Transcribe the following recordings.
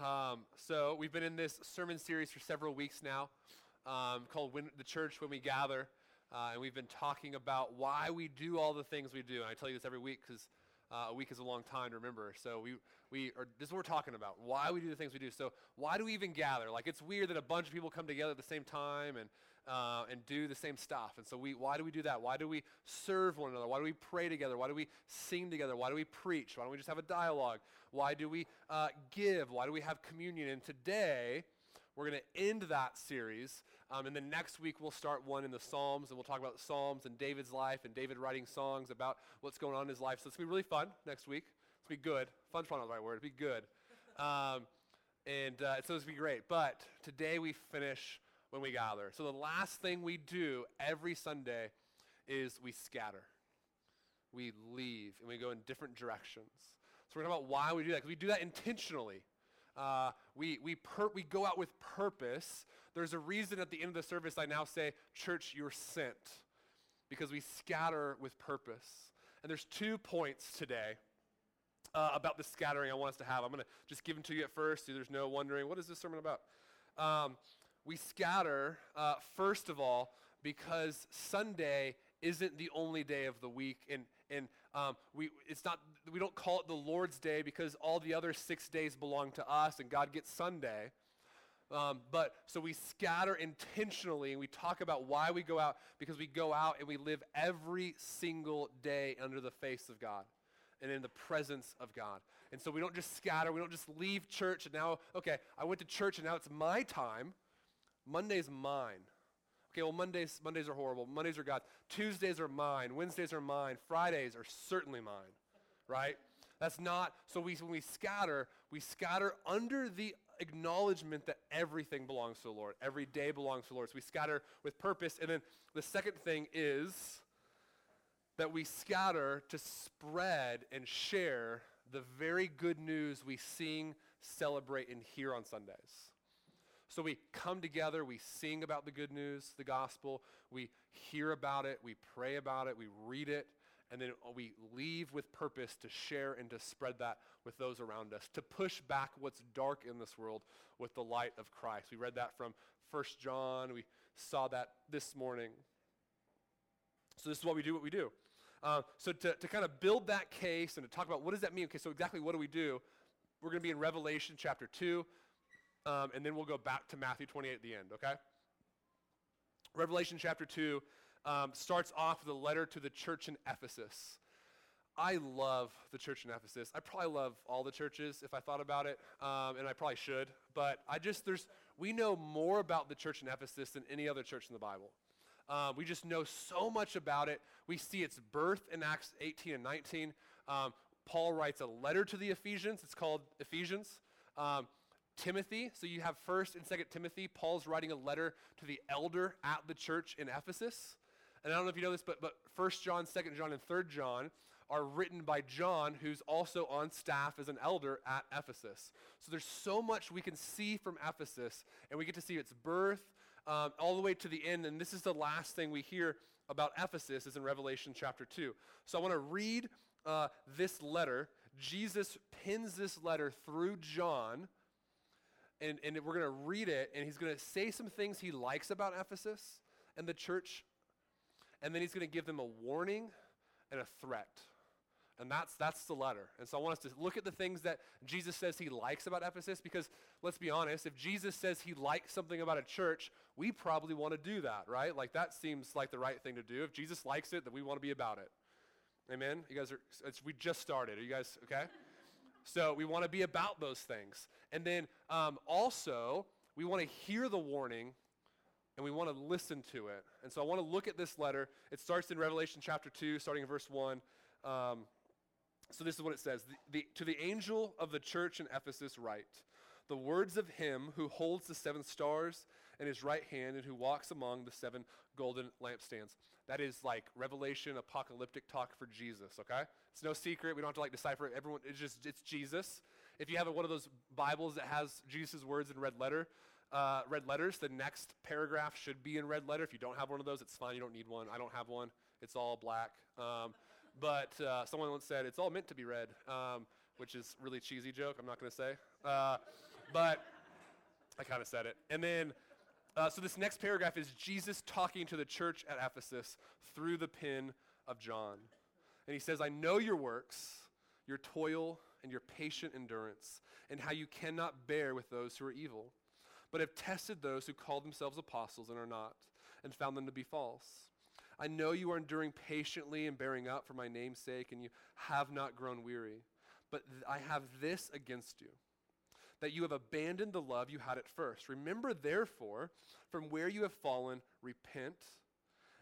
Um, so we've been in this sermon series for several weeks now, um, called when, "The Church When We Gather," uh, and we've been talking about why we do all the things we do. And I tell you this every week because uh, a week is a long time to remember. So we, we are, this is what we're talking about, why we do the things we do. So why do we even gather? Like it's weird that a bunch of people come together at the same time and, uh, and do the same stuff. And so we, why do we do that? Why do we serve one another? Why do we pray together? Why do we sing together? Why do we preach? Why don't we just have a dialogue? Why do we uh, give? Why do we have communion? And today, we're going to end that series, um, and then next week we'll start one in the Psalms, and we'll talk about the Psalms and David's life and David writing songs about what's going on in his life. So it's going to be really fun next week. It's going to be good. Fun's probably not the right word. It'll be good. Um, and uh, so it's going to be great. But today we finish when we gather. So the last thing we do every Sunday is we scatter. We leave, and we go in different directions. So we're going to talk about why we do that, we do that intentionally. Uh, we, we, per- we go out with purpose. There's a reason at the end of the service I now say, Church, you're sent, because we scatter with purpose. And there's two points today uh, about the scattering I want us to have. I'm going to just give them to you at first so there's no wondering, what is this sermon about? Um, we scatter, uh, first of all, because Sunday isn't the only day of the week. And, and um, we, it's not, we don't call it the lord's day because all the other six days belong to us and god gets sunday. Um, but so we scatter intentionally and we talk about why we go out because we go out and we live every single day under the face of god and in the presence of god. And so we don't just scatter we don't just leave church and now okay i went to church and now it's my time monday's mine Okay, well, Mondays, Mondays are horrible. Mondays are God's. Tuesdays are mine. Wednesdays are mine. Fridays are certainly mine, right? That's not, so we, when we scatter, we scatter under the acknowledgement that everything belongs to the Lord. Every day belongs to the Lord. So we scatter with purpose. And then the second thing is that we scatter to spread and share the very good news we sing, celebrate, and hear on Sundays. So we come together, we sing about the good news, the gospel, we hear about it, we pray about it, we read it, and then we leave with purpose to share and to spread that with those around us, to push back what's dark in this world with the light of Christ. We read that from 1 John. We saw that this morning. So this is what we do, what we do. Uh, so to, to kind of build that case and to talk about what does that mean, okay, so exactly what do we do? We're going to be in Revelation chapter 2 um, and then we'll go back to Matthew 28 at the end, okay? Revelation chapter 2 um, starts off with a letter to the church in Ephesus. I love the church in Ephesus. I probably love all the churches if I thought about it, um, and I probably should. But I just, there's, we know more about the church in Ephesus than any other church in the Bible. Uh, we just know so much about it. We see its birth in Acts 18 and 19. Um, Paul writes a letter to the Ephesians. It's called Ephesians. Um, Timothy. So you have 1st and 2nd Timothy. Paul's writing a letter to the elder at the church in Ephesus. And I don't know if you know this, but, but 1 John, 2nd John, and 3rd John are written by John, who's also on staff as an elder at Ephesus. So there's so much we can see from Ephesus, and we get to see its birth um, all the way to the end. And this is the last thing we hear about Ephesus is in Revelation chapter 2. So I want to read uh, this letter. Jesus pins this letter through John and, and we're going to read it, and he's going to say some things he likes about Ephesus and the church, and then he's going to give them a warning and a threat. And that's, that's the letter. And so I want us to look at the things that Jesus says he likes about Ephesus because let's be honest, if Jesus says he likes something about a church, we probably want to do that, right? Like that seems like the right thing to do. If Jesus likes it, then we want to be about it. Amen? You guys are, we just started. Are you guys okay? So we want to be about those things. And then um, also, we want to hear the warning and we want to listen to it. And so I want to look at this letter. It starts in Revelation chapter 2, starting in verse 1. Um, so this is what it says the, the, To the angel of the church in Ephesus, write the words of him who holds the seven stars in his right hand and who walks among the seven golden lampstands. That is like revelation apocalyptic talk for Jesus, okay? It's no secret. We don't have to like decipher it. Everyone, it's just, it's Jesus. If you have one of those Bibles that has Jesus' words in red letter, uh, red letters, the next paragraph should be in red letter. If you don't have one of those, it's fine. You don't need one. I don't have one. It's all black. Um, but uh, someone once said, it's all meant to be read, um, which is really cheesy joke, I'm not going to say. Uh, but I kind of said it. And then, uh, so this next paragraph is Jesus talking to the church at Ephesus through the pen of John. And he says, I know your works, your toil, and your patient endurance, and how you cannot bear with those who are evil, but have tested those who call themselves apostles and are not, and found them to be false. I know you are enduring patiently and bearing up for my name's sake, and you have not grown weary. But th- I have this against you that you have abandoned the love you had at first. Remember, therefore, from where you have fallen, repent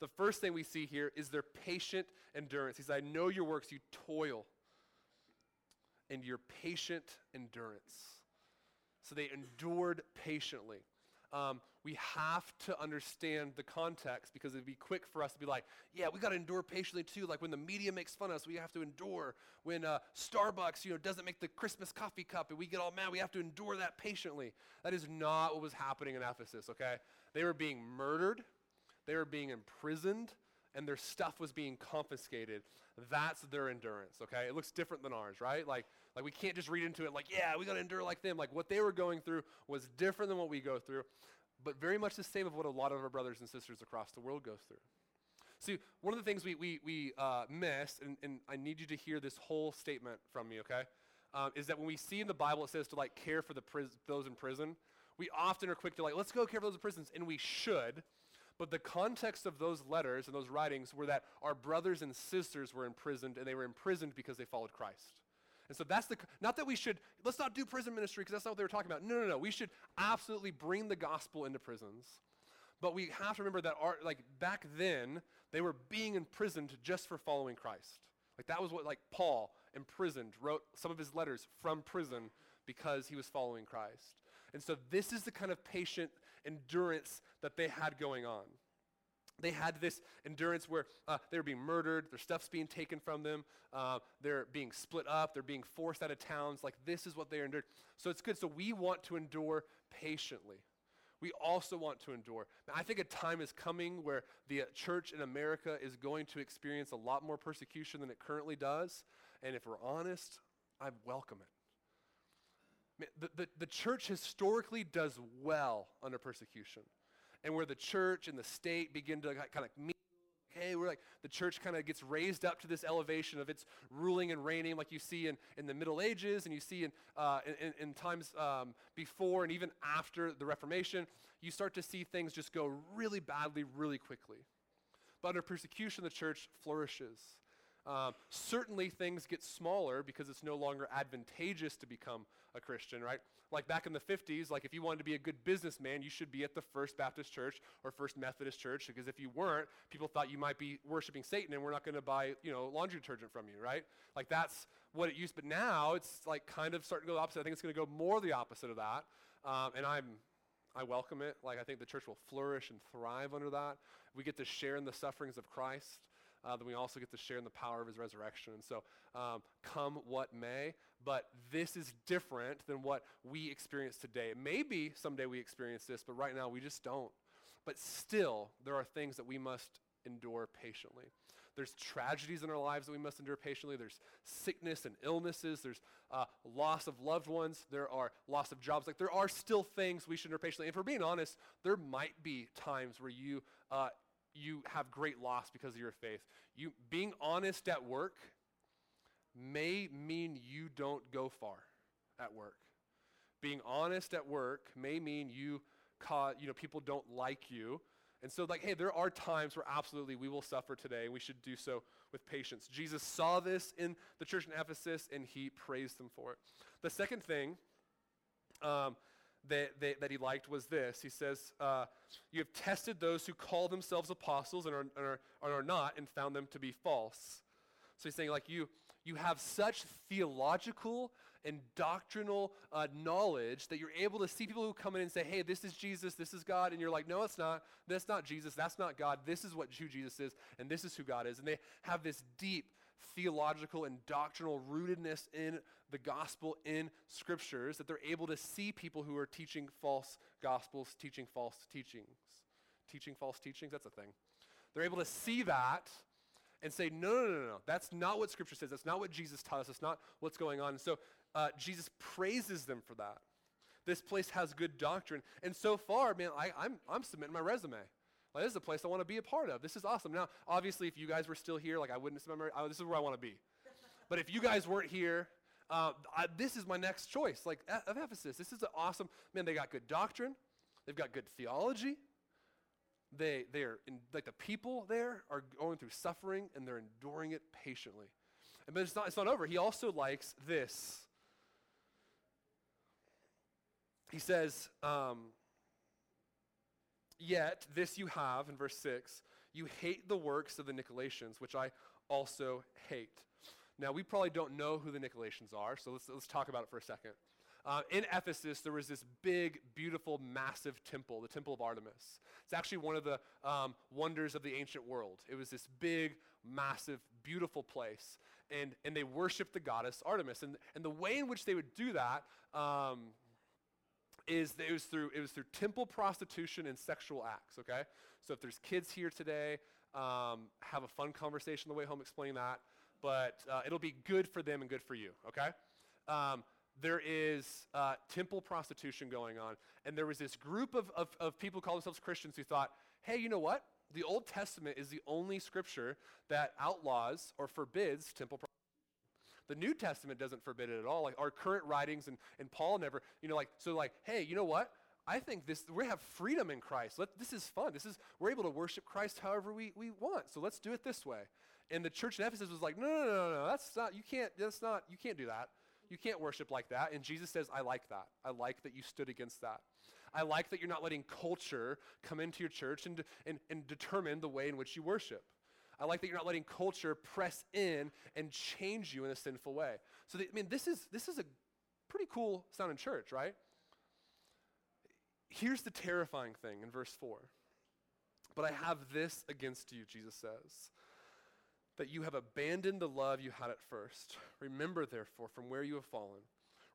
The first thing we see here is their patient endurance. He says, I know your works, you toil, and your patient endurance. So they endured patiently. Um, we have to understand the context because it'd be quick for us to be like, yeah, we got to endure patiently too. Like when the media makes fun of us, we have to endure. When uh, Starbucks, you know, doesn't make the Christmas coffee cup and we get all mad, we have to endure that patiently. That is not what was happening in Ephesus, okay? They were being murdered, they were being imprisoned, and their stuff was being confiscated. That's their endurance, okay? It looks different than ours, right? Like, like we can't just read into it like, yeah, we got to endure like them. Like what they were going through was different than what we go through, but very much the same of what a lot of our brothers and sisters across the world go through. See, one of the things we, we, we uh, miss, and, and I need you to hear this whole statement from me, okay, um, is that when we see in the Bible it says to like care for the pris- those in prison, we often are quick to like, let's go care for those in prisons, and we should. But the context of those letters and those writings were that our brothers and sisters were imprisoned, and they were imprisoned because they followed Christ. And so that's the, not that we should, let's not do prison ministry because that's not what they were talking about. No, no, no. We should absolutely bring the gospel into prisons. But we have to remember that our, like back then, they were being imprisoned just for following Christ. Like that was what like Paul imprisoned wrote some of his letters from prison because he was following Christ. And so this is the kind of patient endurance that they had going on. They had this endurance where uh, they were being murdered, their stuff's being taken from them, uh, they're being split up, they're being forced out of towns. Like, this is what they endured. So it's good. So we want to endure patiently. We also want to endure. Now, I think a time is coming where the uh, church in America is going to experience a lot more persecution than it currently does. And if we're honest, I welcome it. The, the, the church historically does well under persecution and where the church and the state begin to kind of meet hey, we're like, the church kind of gets raised up to this elevation of its ruling and reigning, like you see in, in the Middle Ages and you see in, uh, in, in, times um, before and even after the Reformation. You start to see things just go really badly, really quickly. But under persecution, the church flourishes. Um, certainly, things get smaller because it's no longer advantageous to become a Christian, right? Like back in the 50s, like if you wanted to be a good businessman, you should be at the First Baptist Church or First Methodist Church because if you weren't, people thought you might be worshiping Satan and we're not going to buy, you know, laundry detergent from you, right? Like that's what it used. But now it's like kind of starting to go the opposite. I think it's going to go more the opposite of that. Um, and I'm I welcome it. Like, I think the church will flourish and thrive under that. We get to share in the sufferings of Christ uh, then we also get to share in the power of his resurrection. And so, um, come what may, but this is different than what we experience today. Maybe someday we experience this, but right now we just don't. But still, there are things that we must endure patiently. There's tragedies in our lives that we must endure patiently. There's sickness and illnesses. There's uh, loss of loved ones. There are loss of jobs. Like there are still things we should endure patiently. And for being honest, there might be times where you uh, you have great loss because of your faith. You being honest at work may mean you don't go far at work. Being honest at work may mean you cause, you know, people don't like you. And so, like, hey, there are times where absolutely we will suffer today, we should do so with patience. Jesus saw this in the church in Ephesus, and he praised them for it. The second thing um, that, that, that he liked was this. He says, uh, You have tested those who call themselves apostles and are, and are, and are not, and found them to be false. So he's saying, like, you, you have such theological and doctrinal uh, knowledge that you're able to see people who come in and say, hey, this is Jesus, this is God. And you're like, no, it's not. That's not Jesus. That's not God. This is what who Jesus is, and this is who God is. And they have this deep theological and doctrinal rootedness in the gospel in scriptures that they're able to see people who are teaching false gospels, teaching false teachings. Teaching false teachings, that's a thing. They're able to see that and say, no, no, no, no, that's not what Scripture says. That's not what Jesus taught us. That's not what's going on. And so uh, Jesus praises them for that. This place has good doctrine. And so far, man, I, I'm, I'm submitting my resume. Like, this is a place I want to be a part of. This is awesome. Now, obviously, if you guys were still here, like I wouldn't submit my, this is where I want to be. but if you guys weren't here, uh, I, this is my next choice. Like of Ephesus, this is an awesome man. They got good doctrine. They've got good theology. They, they're in, like the people there are going through suffering and they're enduring it patiently. And, but it's not, it's not over. He also likes this. He says, um, Yet this you have, in verse 6, you hate the works of the Nicolaitans, which I also hate. Now, we probably don't know who the Nicolaitans are, so let's, let's talk about it for a second. Uh, in Ephesus, there was this big, beautiful, massive temple, the Temple of Artemis. It's actually one of the um, wonders of the ancient world. It was this big, massive, beautiful place. And, and they worshiped the goddess Artemis. And, and the way in which they would do that um, is it was through it was through temple prostitution and sexual acts. Okay, so if there's kids here today, um, have a fun conversation on the way home explaining that. But uh, it'll be good for them and good for you. Okay. Um, there is uh, temple prostitution going on. And there was this group of, of, of people call themselves Christians who thought, hey, you know what? The Old Testament is the only scripture that outlaws or forbids temple prostitution. The New Testament doesn't forbid it at all. Like our current writings and, and Paul never, you know, like, so like, hey, you know what? I think this, we have freedom in Christ. Let, this is fun. This is, we're able to worship Christ however we, we want. So let's do it this way. And the church in Ephesus was like, no, no, no, no, no, that's not, you can't, that's not, you can't do that. You can't worship like that. And Jesus says, I like that. I like that you stood against that. I like that you're not letting culture come into your church and, and, and determine the way in which you worship. I like that you're not letting culture press in and change you in a sinful way. So, I mean, this is, this is a pretty cool sounding church, right? Here's the terrifying thing in verse 4. But I have this against you, Jesus says that you have abandoned the love you had at first. Remember, therefore, from where you have fallen.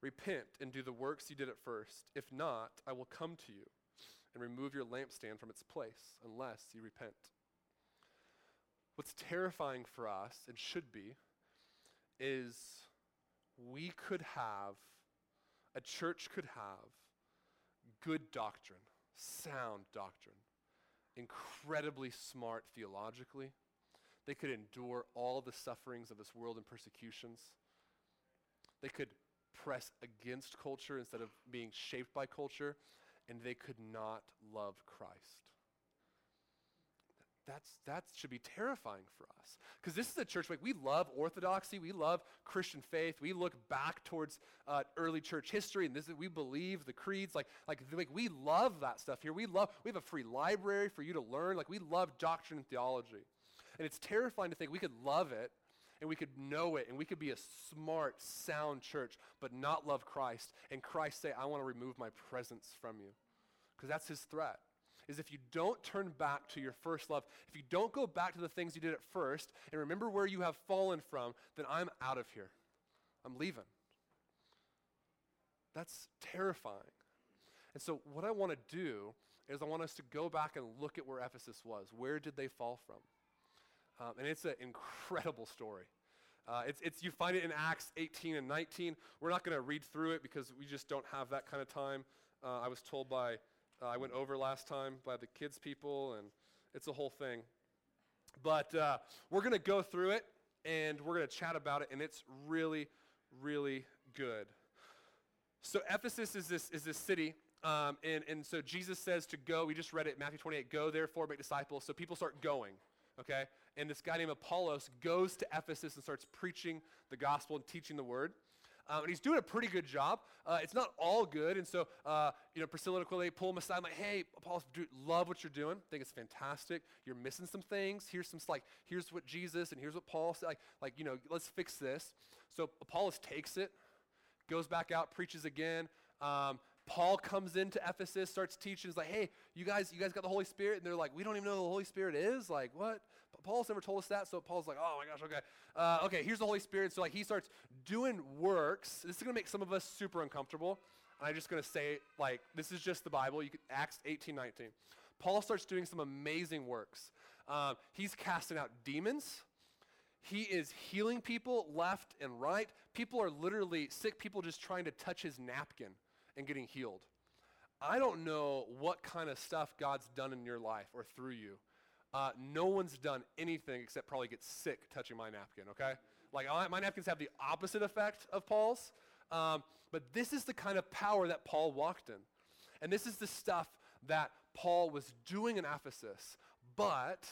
Repent and do the works you did at first. If not, I will come to you and remove your lampstand from its place, unless you repent. What's terrifying for us, and should be, is we could have, a church could have good doctrine, sound doctrine, incredibly smart theologically they could endure all the sufferings of this world and persecutions. They could press against culture instead of being shaped by culture, and they could not love Christ. That's, that should be terrifying for us. Because this is a church, like we love orthodoxy, we love Christian faith, we look back towards uh, early church history, and this is, we believe the creeds, like, like, like we love that stuff here. We love, we have a free library for you to learn, like we love doctrine and theology. And it's terrifying to think we could love it and we could know it and we could be a smart, sound church, but not love Christ. And Christ say, I want to remove my presence from you. Because that's his threat. Is if you don't turn back to your first love, if you don't go back to the things you did at first and remember where you have fallen from, then I'm out of here. I'm leaving. That's terrifying. And so, what I want to do is I want us to go back and look at where Ephesus was. Where did they fall from? Um, and it's an incredible story. Uh, it's, it's, you find it in Acts 18 and 19. We're not going to read through it because we just don't have that kind of time. Uh, I was told by, uh, I went over last time by the kids people, and it's a whole thing. But uh, we're going to go through it, and we're going to chat about it, and it's really, really good. So Ephesus is this, is this city, um, and, and so Jesus says to go. We just read it, Matthew 28, go therefore, make disciples. So people start going, okay? and this guy named Apollos goes to Ephesus and starts preaching the gospel and teaching the word. Um, and he's doing a pretty good job. Uh, it's not all good. And so, uh, you know, Priscilla and Aquila pull him aside, like, hey, Apollos, dude, love what you're doing. think it's fantastic. You're missing some things. Here's some, like, here's what Jesus and here's what Paul said. Like, like, you know, let's fix this. So Apollos takes it, goes back out, preaches again. Um, Paul comes into Ephesus, starts teaching. He's like, hey, you guys, you guys got the Holy Spirit? And they're like, we don't even know who the Holy Spirit is. Like, what? Paul's never told us that. So Paul's like, oh my gosh, okay. Uh, okay, here's the Holy Spirit. So like he starts doing works. This is going to make some of us super uncomfortable. And I'm just going to say, like, this is just the Bible. You can, Acts 18, 19. Paul starts doing some amazing works. Um, he's casting out demons. He is healing people left and right. People are literally sick people just trying to touch his napkin and getting healed. I don't know what kind of stuff God's done in your life or through you. Uh, no one's done anything except probably get sick touching my napkin, okay? Like, my napkins have the opposite effect of Paul's. Um, but this is the kind of power that Paul walked in. And this is the stuff that Paul was doing in Ephesus. But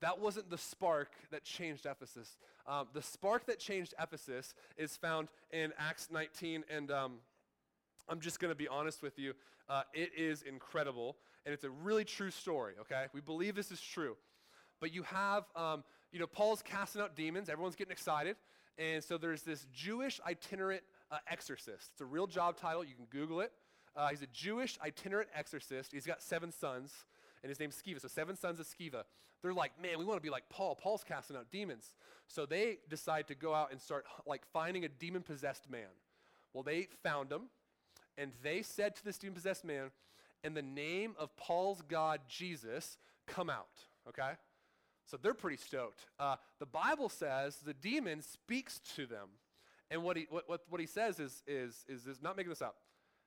that wasn't the spark that changed Ephesus. Um, the spark that changed Ephesus is found in Acts 19. And um, I'm just going to be honest with you. Uh, it is incredible, and it's a really true story, okay? We believe this is true. But you have, um, you know, Paul's casting out demons. Everyone's getting excited. And so there's this Jewish itinerant uh, exorcist. It's a real job title. You can Google it. Uh, he's a Jewish itinerant exorcist. He's got seven sons, and his name's Sceva. So seven sons of Sceva. They're like, man, we want to be like Paul. Paul's casting out demons. So they decide to go out and start like finding a demon-possessed man. Well, they found him and they said to this demon possessed man, In the name of Paul's God, Jesus, come out. Okay? So they're pretty stoked. Uh, the Bible says the demon speaks to them. And what he, what, what, what he says is, is, is, is not making this up.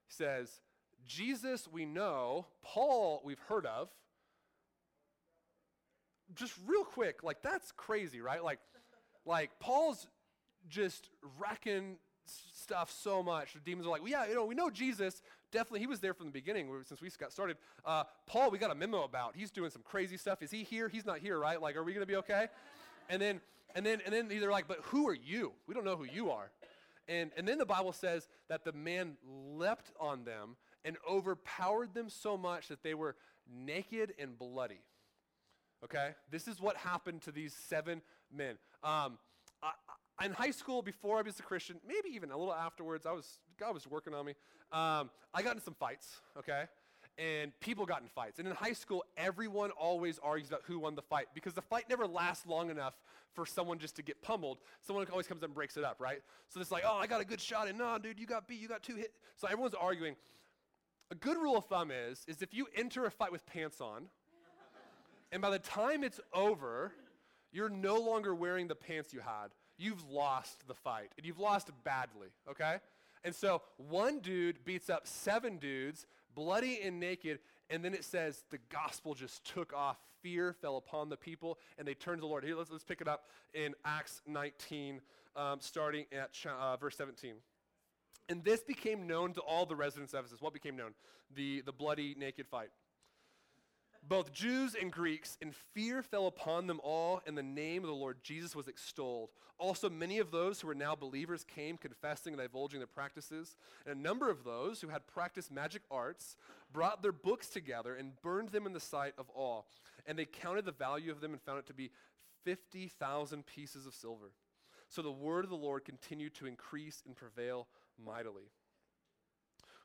He says, Jesus we know, Paul we've heard of. Just real quick, like that's crazy, right? Like, like Paul's just wrecking stuff so much. The demons are like, well, yeah, you know, we know Jesus. Definitely, he was there from the beginning since we got started. Uh, Paul, we got a memo about. He's doing some crazy stuff. Is he here? He's not here, right? Like, are we going to be okay? And then, and then, and then they're like, but who are you? We don't know who you are. And, and then the Bible says that the man leapt on them and overpowered them so much that they were naked and bloody. Okay? This is what happened to these seven men. Um, I, in high school, before I was a Christian, maybe even a little afterwards, I was God was working on me. Um, I got in some fights, okay, and people got in fights. And in high school, everyone always argues about who won the fight because the fight never lasts long enough for someone just to get pummeled. Someone always comes up and breaks it up, right? So it's like, oh, I got a good shot, and no, dude, you got beat, you got two hit. So everyone's arguing. A good rule of thumb is is if you enter a fight with pants on, and by the time it's over, you're no longer wearing the pants you had you've lost the fight, and you've lost badly, okay? And so one dude beats up seven dudes, bloody and naked, and then it says the gospel just took off. Fear fell upon the people, and they turned to the Lord. Here, let's, let's pick it up in Acts 19, um, starting at uh, verse 17. And this became known to all the residents of Ephesus. What became known? The, the bloody, naked fight both Jews and Greeks, and fear fell upon them all, and the name of the Lord Jesus was extolled. Also, many of those who were now believers came confessing and divulging their practices. And a number of those who had practiced magic arts brought their books together and burned them in the sight of all. And they counted the value of them and found it to be 50,000 pieces of silver. So the word of the Lord continued to increase and prevail mightily.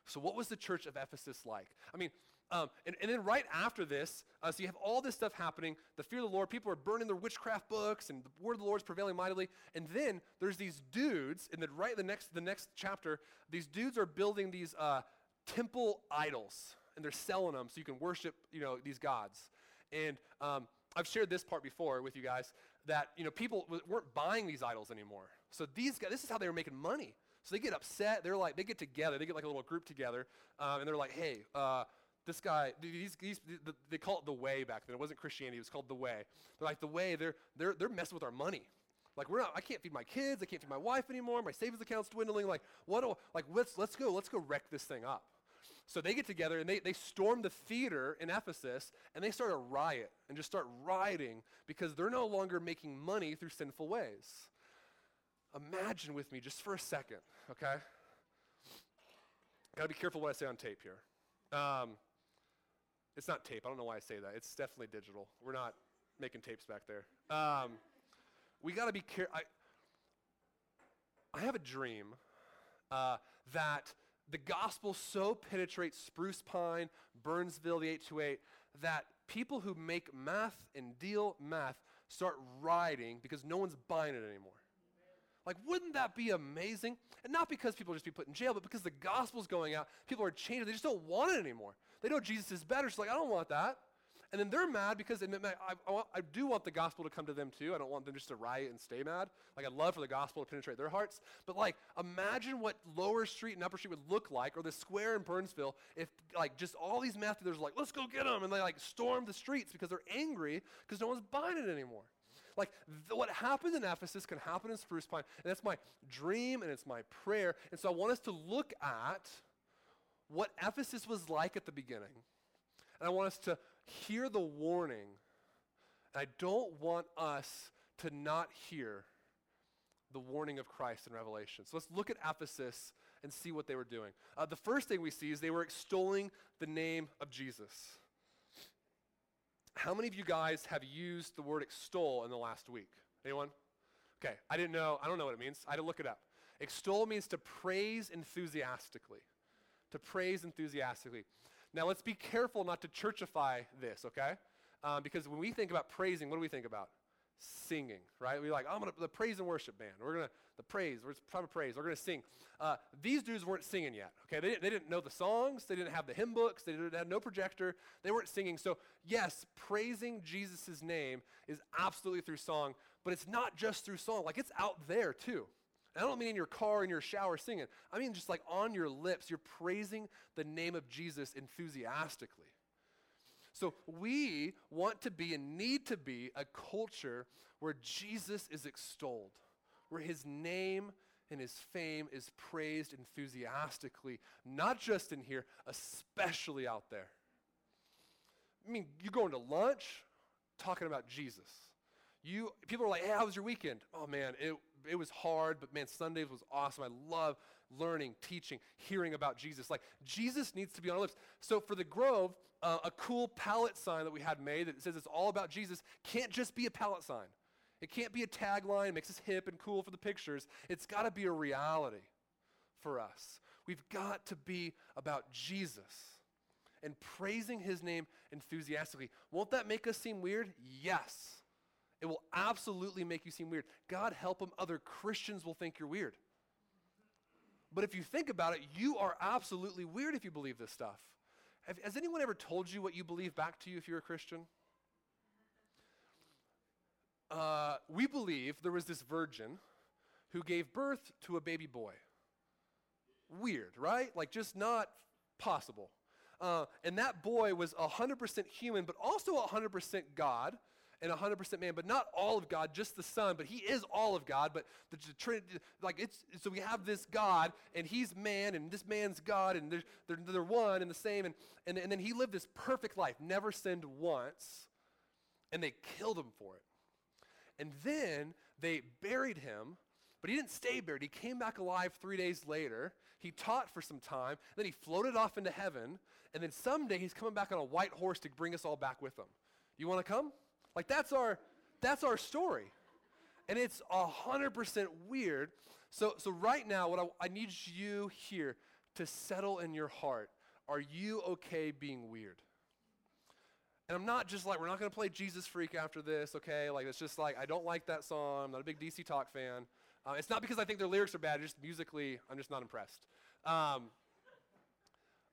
So, what was the church of Ephesus like? I mean, um, and, and, then right after this, uh, so you have all this stuff happening. The fear of the Lord, people are burning their witchcraft books, and the word of the Lord is prevailing mightily. And then there's these dudes, and then right the next the next chapter, these dudes are building these uh, temple idols, and they're selling them so you can worship, you know, these gods. And um, I've shared this part before with you guys that you know people w- weren't buying these idols anymore. So these guys, this is how they were making money. So they get upset. They're like, they get together. They get like a little group together, um, and they're like, hey. Uh, this guy, these, these, they call it the way back then. It wasn't Christianity, it was called the way. They're like, the way, they're, they're, they're messing with our money. Like, we're not, I can't feed my kids, I can't feed my wife anymore, my savings account's dwindling. Like, what do, like, let's, let's go, let's go wreck this thing up. So they get together and they, they storm the theater in Ephesus and they start a riot and just start rioting because they're no longer making money through sinful ways. imagine with me just for a second, okay? Gotta be careful what I say on tape here. Um, it's not tape. I don't know why I say that. It's definitely digital. We're not making tapes back there. Um, we gotta be careful. I, I have a dream uh, that the gospel so penetrates Spruce Pine, Burnsville, the 828, that people who make meth and deal meth start rioting because no one's buying it anymore. Like, wouldn't that be amazing? And not because people just be put in jail, but because the gospel's going out. People are changing. They just don't want it anymore. They know Jesus is better. It's like, I don't want that. And then they're mad because I, I, want, I, do want the gospel to come to them too. I don't want them just to riot and stay mad. Like, I'd love for the gospel to penetrate their hearts. But, like, imagine what Lower Street and Upper Street would look like, or the square in Burnsville, if, like, just all these meth dealers were like, let's go get them. And they, like, storm the streets because they're angry because no one's buying it anymore. Like, th- what happened in Ephesus can happen in Spruce Pine. And that's my dream and it's my prayer. And so I want us to look at what Ephesus was like at the beginning. And I want us to hear the warning. And I don't want us to not hear the warning of Christ in Revelation. So let's look at Ephesus and see what they were doing. Uh, the first thing we see is they were extolling the name of Jesus. How many of you guys have used the word extol in the last week? Anyone? Okay, I didn't know. I don't know what it means. I had to look it up. Extol means to praise enthusiastically. To praise enthusiastically. Now, let's be careful not to churchify this, okay? Um, because when we think about praising, what do we think about? Singing, right? We like, I'm gonna the praise and worship band. We're gonna the praise. We're trying to praise. We're gonna sing. Uh, these dudes weren't singing yet. Okay, they didn't, they didn't know the songs. They didn't have the hymn books. They didn't have no projector. They weren't singing. So yes, praising Jesus' name is absolutely through song, but it's not just through song. Like it's out there too. And I don't mean in your car, in your shower singing. I mean just like on your lips, you're praising the name of Jesus enthusiastically. So we want to be and need to be a culture where Jesus is extolled, where his name and his fame is praised enthusiastically, not just in here, especially out there. I mean, you're going to lunch talking about Jesus. You people are like, "Hey, how was your weekend?" Oh man, it it was hard, but man, Sundays was awesome. I love learning, teaching, hearing about Jesus. Like, Jesus needs to be on our lips. So for the Grove, uh, a cool pallet sign that we had made that says it's all about Jesus can't just be a pallet sign. It can't be a tagline, it makes us hip and cool for the pictures. It's got to be a reality for us. We've got to be about Jesus and praising his name enthusiastically. Won't that make us seem weird? Yes. It will absolutely make you seem weird. God help them, other Christians will think you're weird. But if you think about it, you are absolutely weird if you believe this stuff. Have, has anyone ever told you what you believe back to you if you're a Christian? Uh, we believe there was this virgin who gave birth to a baby boy. Weird, right? Like, just not possible. Uh, and that boy was 100% human, but also 100% God and 100% man, but not all of God, just the Son, but he is all of God, but the, the Trinity, like it's, so we have this God, and he's man, and this man's God, and they're, they're, they're one and the same, and, and, and then he lived this perfect life, never sinned once, and they killed him for it. And then they buried him, but he didn't stay buried. He came back alive three days later. He taught for some time. Then he floated off into heaven. And then someday he's coming back on a white horse to bring us all back with him. You want to come? Like that's our that's our story. And it's a hundred percent weird. So so right now, what I, I need you here to settle in your heart. Are you okay being weird? And I'm not just like, we're not going to play Jesus Freak after this, okay? Like, it's just like, I don't like that song. I'm not a big DC Talk fan. Uh, it's not because I think their lyrics are bad, just musically, I'm just not impressed. Um,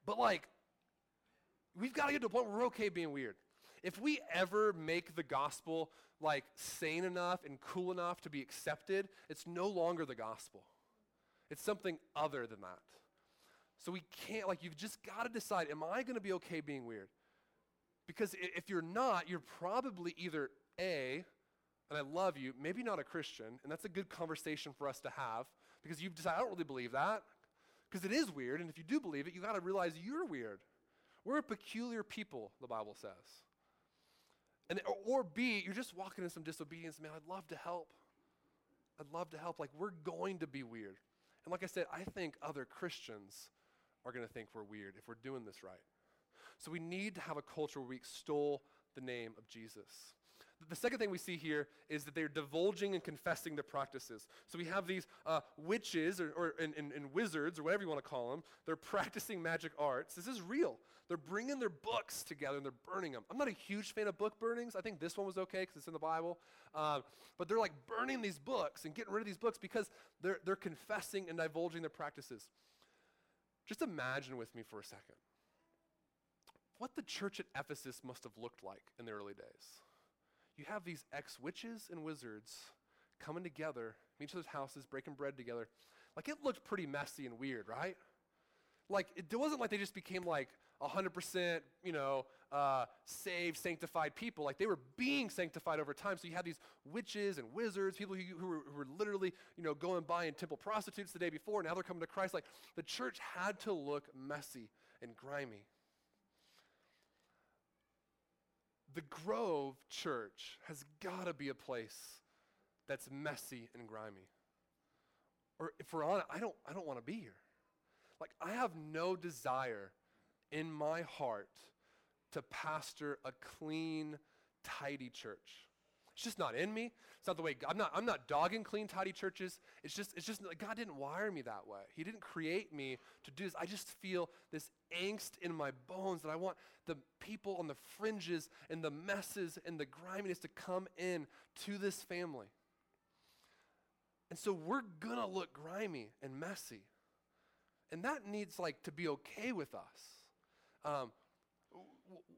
but like, we've got to get to a point where we're okay being weird. If we ever make the gospel like sane enough and cool enough to be accepted, it's no longer the gospel. It's something other than that. So we can't, like, you've just got to decide am I going to be okay being weird? Because if you're not, you're probably either A, and I love you, maybe not a Christian, and that's a good conversation for us to have because you've decided, I don't really believe that. Because it is weird, and if you do believe it, you got to realize you're weird. We're a peculiar people, the Bible says. And, or, B, you're just walking in some disobedience. Man, I'd love to help. I'd love to help. Like, we're going to be weird. And like I said, I think other Christians are going to think we're weird if we're doing this right. So we need to have a culture where we extol the name of Jesus. The second thing we see here is that they're divulging and confessing their practices. So we have these uh, witches or, or and, and, and, wizards or whatever you want to call them. They're practicing magic arts. This is real. They're bringing their books together and they're burning them. I'm not a huge fan of book burnings. I think this one was okay because it's in the Bible. Uh, but they're like burning these books and getting rid of these books because they're, they're confessing and divulging their practices. Just imagine with me for a second what the church at Ephesus must have looked like in the early days. You have these ex witches and wizards coming together, meet each other's houses, breaking bread together. Like it looked pretty messy and weird, right? Like it wasn't like they just became like 100%, you know, uh, saved, sanctified people. Like they were being sanctified over time. So you had these witches and wizards, people who, who, were, who were literally, you know, going by in temple prostitutes the day before. Now they're coming to Christ. Like the church had to look messy and grimy. The Grove Church has got to be a place that's messy and grimy. Or if we're honest, I don't, I don't want to be here. Like, I have no desire in my heart to pastor a clean, tidy church. It's just not in me. It's not the way I'm not I'm not dogging clean tidy churches. It's just it's just God didn't wire me that way. He didn't create me to do this. I just feel this angst in my bones that I want the people on the fringes and the messes and the griminess to come in to this family. And so we're to look grimy and messy. And that needs like to be okay with us. Um,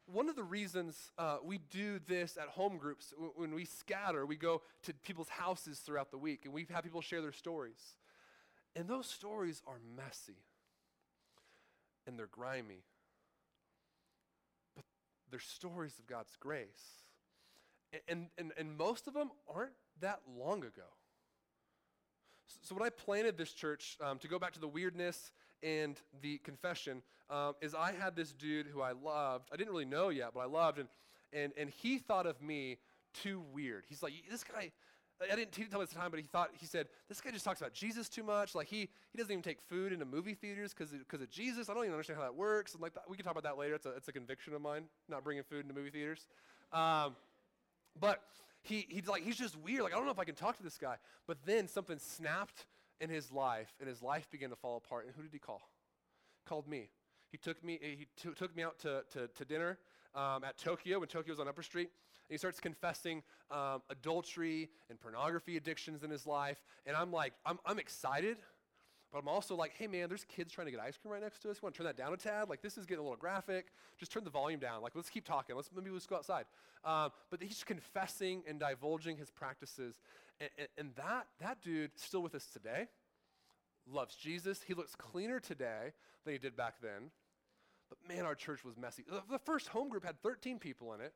one of the reasons uh, we do this at home groups, when we scatter, we go to people's houses throughout the week and we have people share their stories. And those stories are messy and they're grimy, but they're stories of God's grace. And, and, and most of them aren't that long ago. So, when I planted this church, um, to go back to the weirdness and the confession um, is I had this dude who I loved. I didn't really know yet, but I loved, and and and he thought of me too weird. He's like, this guy. I didn't, he didn't tell me at the time, but he thought he said this guy just talks about Jesus too much. Like he he doesn't even take food into movie theaters because because of Jesus. I don't even understand how that works. And like we can talk about that later. It's a it's a conviction of mine, not bringing food into movie theaters. Um, but he he's like he's just weird. Like I don't know if I can talk to this guy. But then something snapped in his life, and his life began to fall apart. And who did he call? Called me. He took me, he t- took me out to, to, to dinner um, at Tokyo when Tokyo was on Upper Street. And he starts confessing um, adultery and pornography addictions in his life. And I'm like, I'm, I'm excited, but I'm also like, hey man, there's kids trying to get ice cream right next to us. You want to turn that down a tad? Like this is getting a little graphic. Just turn the volume down. Like let's keep talking. Let's maybe let's go outside. Um, but he's confessing and divulging his practices, and, and, that that dude still with us today. Loves Jesus. He looks cleaner today than he did back then. But man, our church was messy. The first home group had 13 people in it.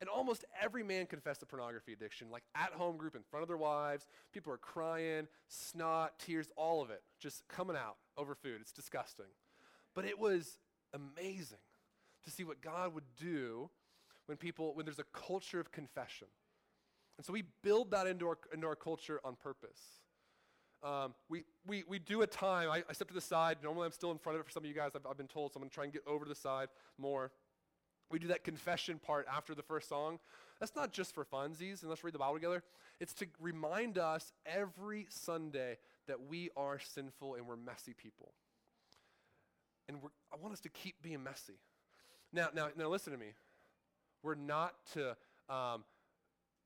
And almost every man confessed a pornography addiction, like at home group in front of their wives. People are crying, snot, tears, all of it just coming out over food. It's disgusting. But it was amazing to see what God would do when people, when there's a culture of confession. And so we build that into our, into our culture on purpose. Um, we, we, we do a time, I, I step to the side. Normally I'm still in front of it for some of you guys, I've, I've been told, so I'm going to try and get over to the side more. We do that confession part after the first song. That's not just for funsies, and let's read the Bible together. It's to remind us every Sunday that we are sinful and we're messy people. And I want us to keep being messy. Now, now, now listen to me. We're not to um,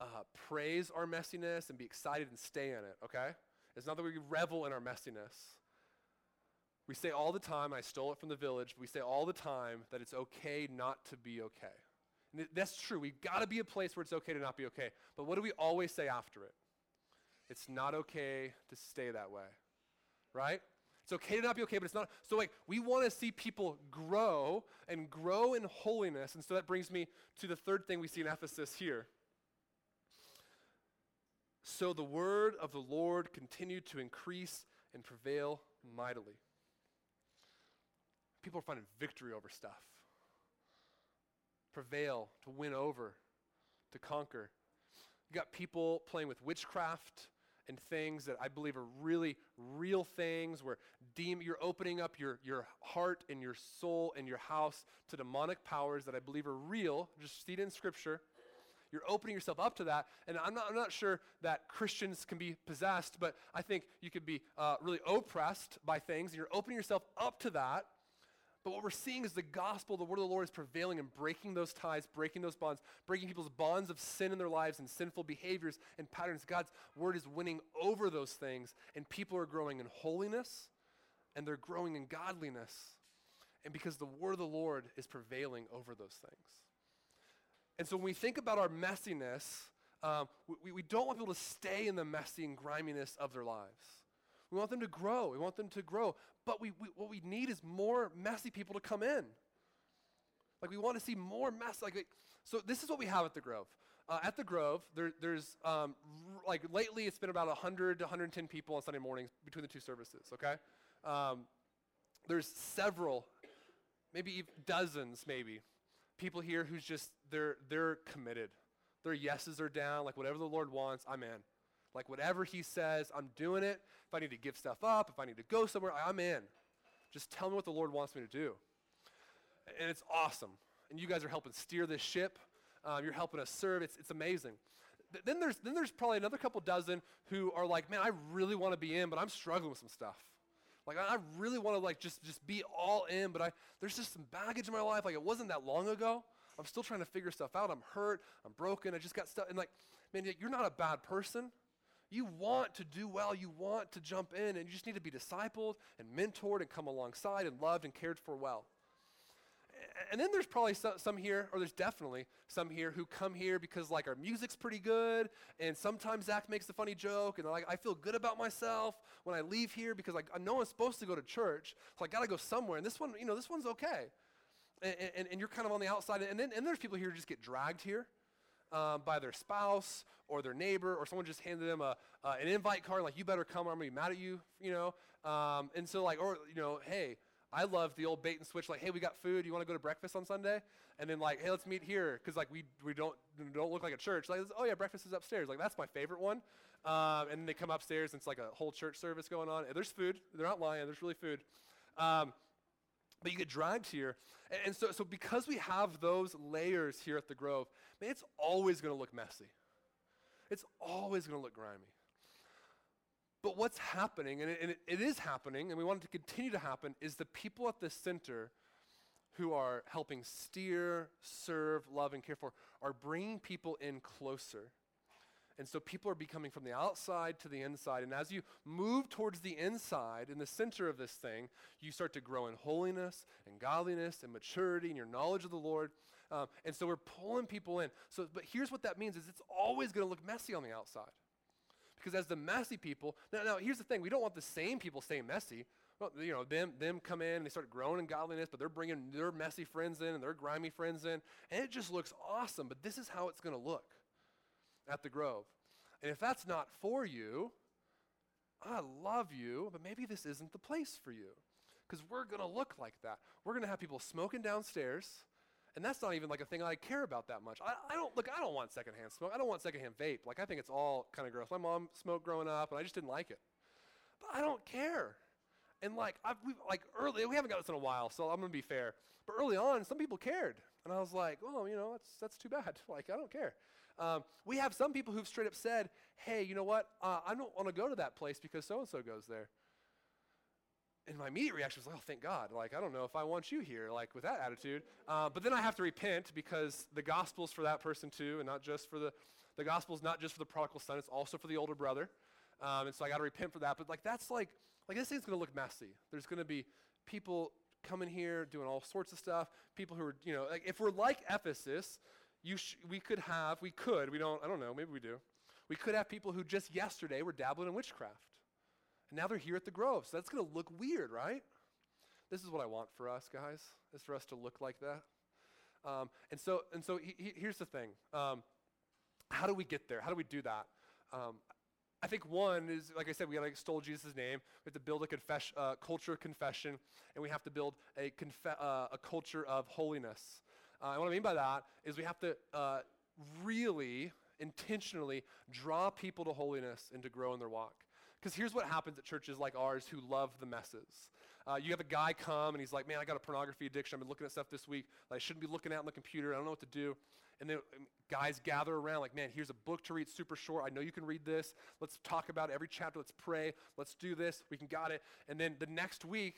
uh, praise our messiness and be excited and stay in it, okay? It's not that we revel in our messiness. We say all the time, I stole it from the village, but we say all the time that it's okay not to be okay. And that's true. We've got to be a place where it's okay to not be okay. But what do we always say after it? It's not okay to stay that way. Right? It's okay to not be okay, but it's not. So, like, we want to see people grow and grow in holiness. And so that brings me to the third thing we see in Ephesus here. So the word of the Lord continued to increase and prevail mightily. People are finding victory over stuff, prevail, to win over, to conquer. You got people playing with witchcraft and things that I believe are really real things where you're opening up your, your heart and your soul and your house to demonic powers that I believe are real, just see it in Scripture. You're opening yourself up to that. And I'm not, I'm not sure that Christians can be possessed, but I think you could be uh, really oppressed by things, and you're opening yourself up to that. But what we're seeing is the gospel, the word of the Lord is prevailing and breaking those ties, breaking those bonds, breaking people's bonds of sin in their lives and sinful behaviors and patterns. God's word is winning over those things, and people are growing in holiness and they're growing in godliness. And because the word of the Lord is prevailing over those things. And so when we think about our messiness, um, we, we don't want people to stay in the messy and griminess of their lives. We want them to grow. We want them to grow. But we, we, what we need is more messy people to come in. Like we want to see more mess. Like, so this is what we have at the Grove. Uh, at the Grove, there, there's um, r- like lately it's been about 100 to 110 people on Sunday mornings between the two services. Okay, um, there's several, maybe dozens, maybe people here who's just they're they're committed. Their yeses are down. Like whatever the Lord wants, I'm in. Like whatever he says, I'm doing it. If I need to give stuff up, if I need to go somewhere, I'm in. Just tell me what the Lord wants me to do. And it's awesome. And you guys are helping steer this ship. Um, you're helping us serve. It's, it's amazing. Th- then, there's, then there's probably another couple dozen who are like, man, I really want to be in, but I'm struggling with some stuff. Like I really want to like just just be all in, but I there's just some baggage in my life. Like it wasn't that long ago. I'm still trying to figure stuff out. I'm hurt. I'm broken. I just got stuff. And like, man, you're not a bad person. You want to do well. You want to jump in, and you just need to be discipled and mentored and come alongside and loved and cared for well. And then there's probably some, some, here, or there's definitely some here who come here because like our music's pretty good, and sometimes Zach makes a funny joke, and like I feel good about myself when I leave here because like I know I'm supposed to go to church, so I got to go somewhere. And this one, you know, this one's okay, and, and, and, you're kind of on the outside. And then and there's people here who just get dragged here um, by their spouse or their neighbor, or someone just handed them a, uh, an invite card, like, you better come or I'm to be mad at you, you know? Um, and so, like, or, you know, hey, I love the old bait and switch, like, hey, we got food. You want to go to breakfast on Sunday? And then, like, hey, let's meet here, because, like, we, we don't, don't look like a church. Like, oh, yeah, breakfast is upstairs. Like, that's my favorite one. Um, and then they come upstairs, and it's like a whole church service going on. And there's food. They're not lying. There's really food. Um, but you get dragged here. And, and, so, so because we have those layers here at the Grove, man, it's always going to look messy. It's always going to look grimy. But what's happening, and, it, and it, is happening, and we want it to continue to happen, is the people at the center who are helping steer, serve, love, and care for are bringing people in closer and so people are becoming from the outside to the inside. And as you move towards the inside, in the center of this thing, you start to grow in holiness and godliness and maturity and your knowledge of the Lord. Um, and so we're pulling people in. So, but here's what that means: is it's always going to look messy on the outside, because as the messy people. Now, now here's the thing: we don't want the same people staying messy. Well, you know, them them come in and they start growing in godliness, but they're bringing their messy friends in and their grimy friends in, and it just looks awesome. But this is how it's going to look at the Grove. And if that's not for you, I love you, but maybe this isn't the place for you. Because we're going to look like that. We're going to have people smoking downstairs, and that's not even like a thing I care about that much. I, I don't look. I don't want secondhand smoke. I don't want secondhand vape. Like I think it's all kind of gross. My mom smoked growing up, and I just didn't like it. But I don't care. And like I've we, like early, we haven't got this in a while, so I'm gonna be fair. But early on, some people cared, and I was like, oh, you know, that's that's too bad. Like I don't care. Um, we have some people who've straight up said, hey, you know what? Uh, I don't want to go to that place because so and so goes there. And my immediate reaction was like, oh, thank God. Like, I don't know if I want you here, like, with that attitude. Uh, but then I have to repent because the gospel's for that person too, and not just for the, the gospel's not just for the prodigal son, it's also for the older brother. Um, and so I got to repent for that. But, like, that's like, like, this thing's going to look messy. There's going to be people coming here doing all sorts of stuff. People who are, you know, like, if we're like Ephesus, you sh- we could have, we could, we don't, I don't know, maybe we do. We could have people who just yesterday were dabbling in witchcraft. And now they're here at the Grove. So that's going to look weird, right? This is what I want for us, guys, is for us to look like that. Um, and so, and so he, he, here's the thing. Um, how do we get there? How do we do that? Um, I think one is, like I said, we got to extol Jesus' name. We have to build a confess, uh, culture of confession, and we have to build a, confe- uh, a culture of holiness. Uh, and what I mean by that is we have to uh, really intentionally draw people to holiness and to grow in their walk. Because here's what happens at churches like ours who love the messes. Uh, you have a guy come and he's like, Man, I got a pornography addiction. I've been looking at stuff this week that I shouldn't be looking at on the computer. I don't know what to do. And then um, guys gather around, like, Man, here's a book to read, super short. I know you can read this. Let's talk about every chapter. Let's pray. Let's do this. We can got it. And then the next week,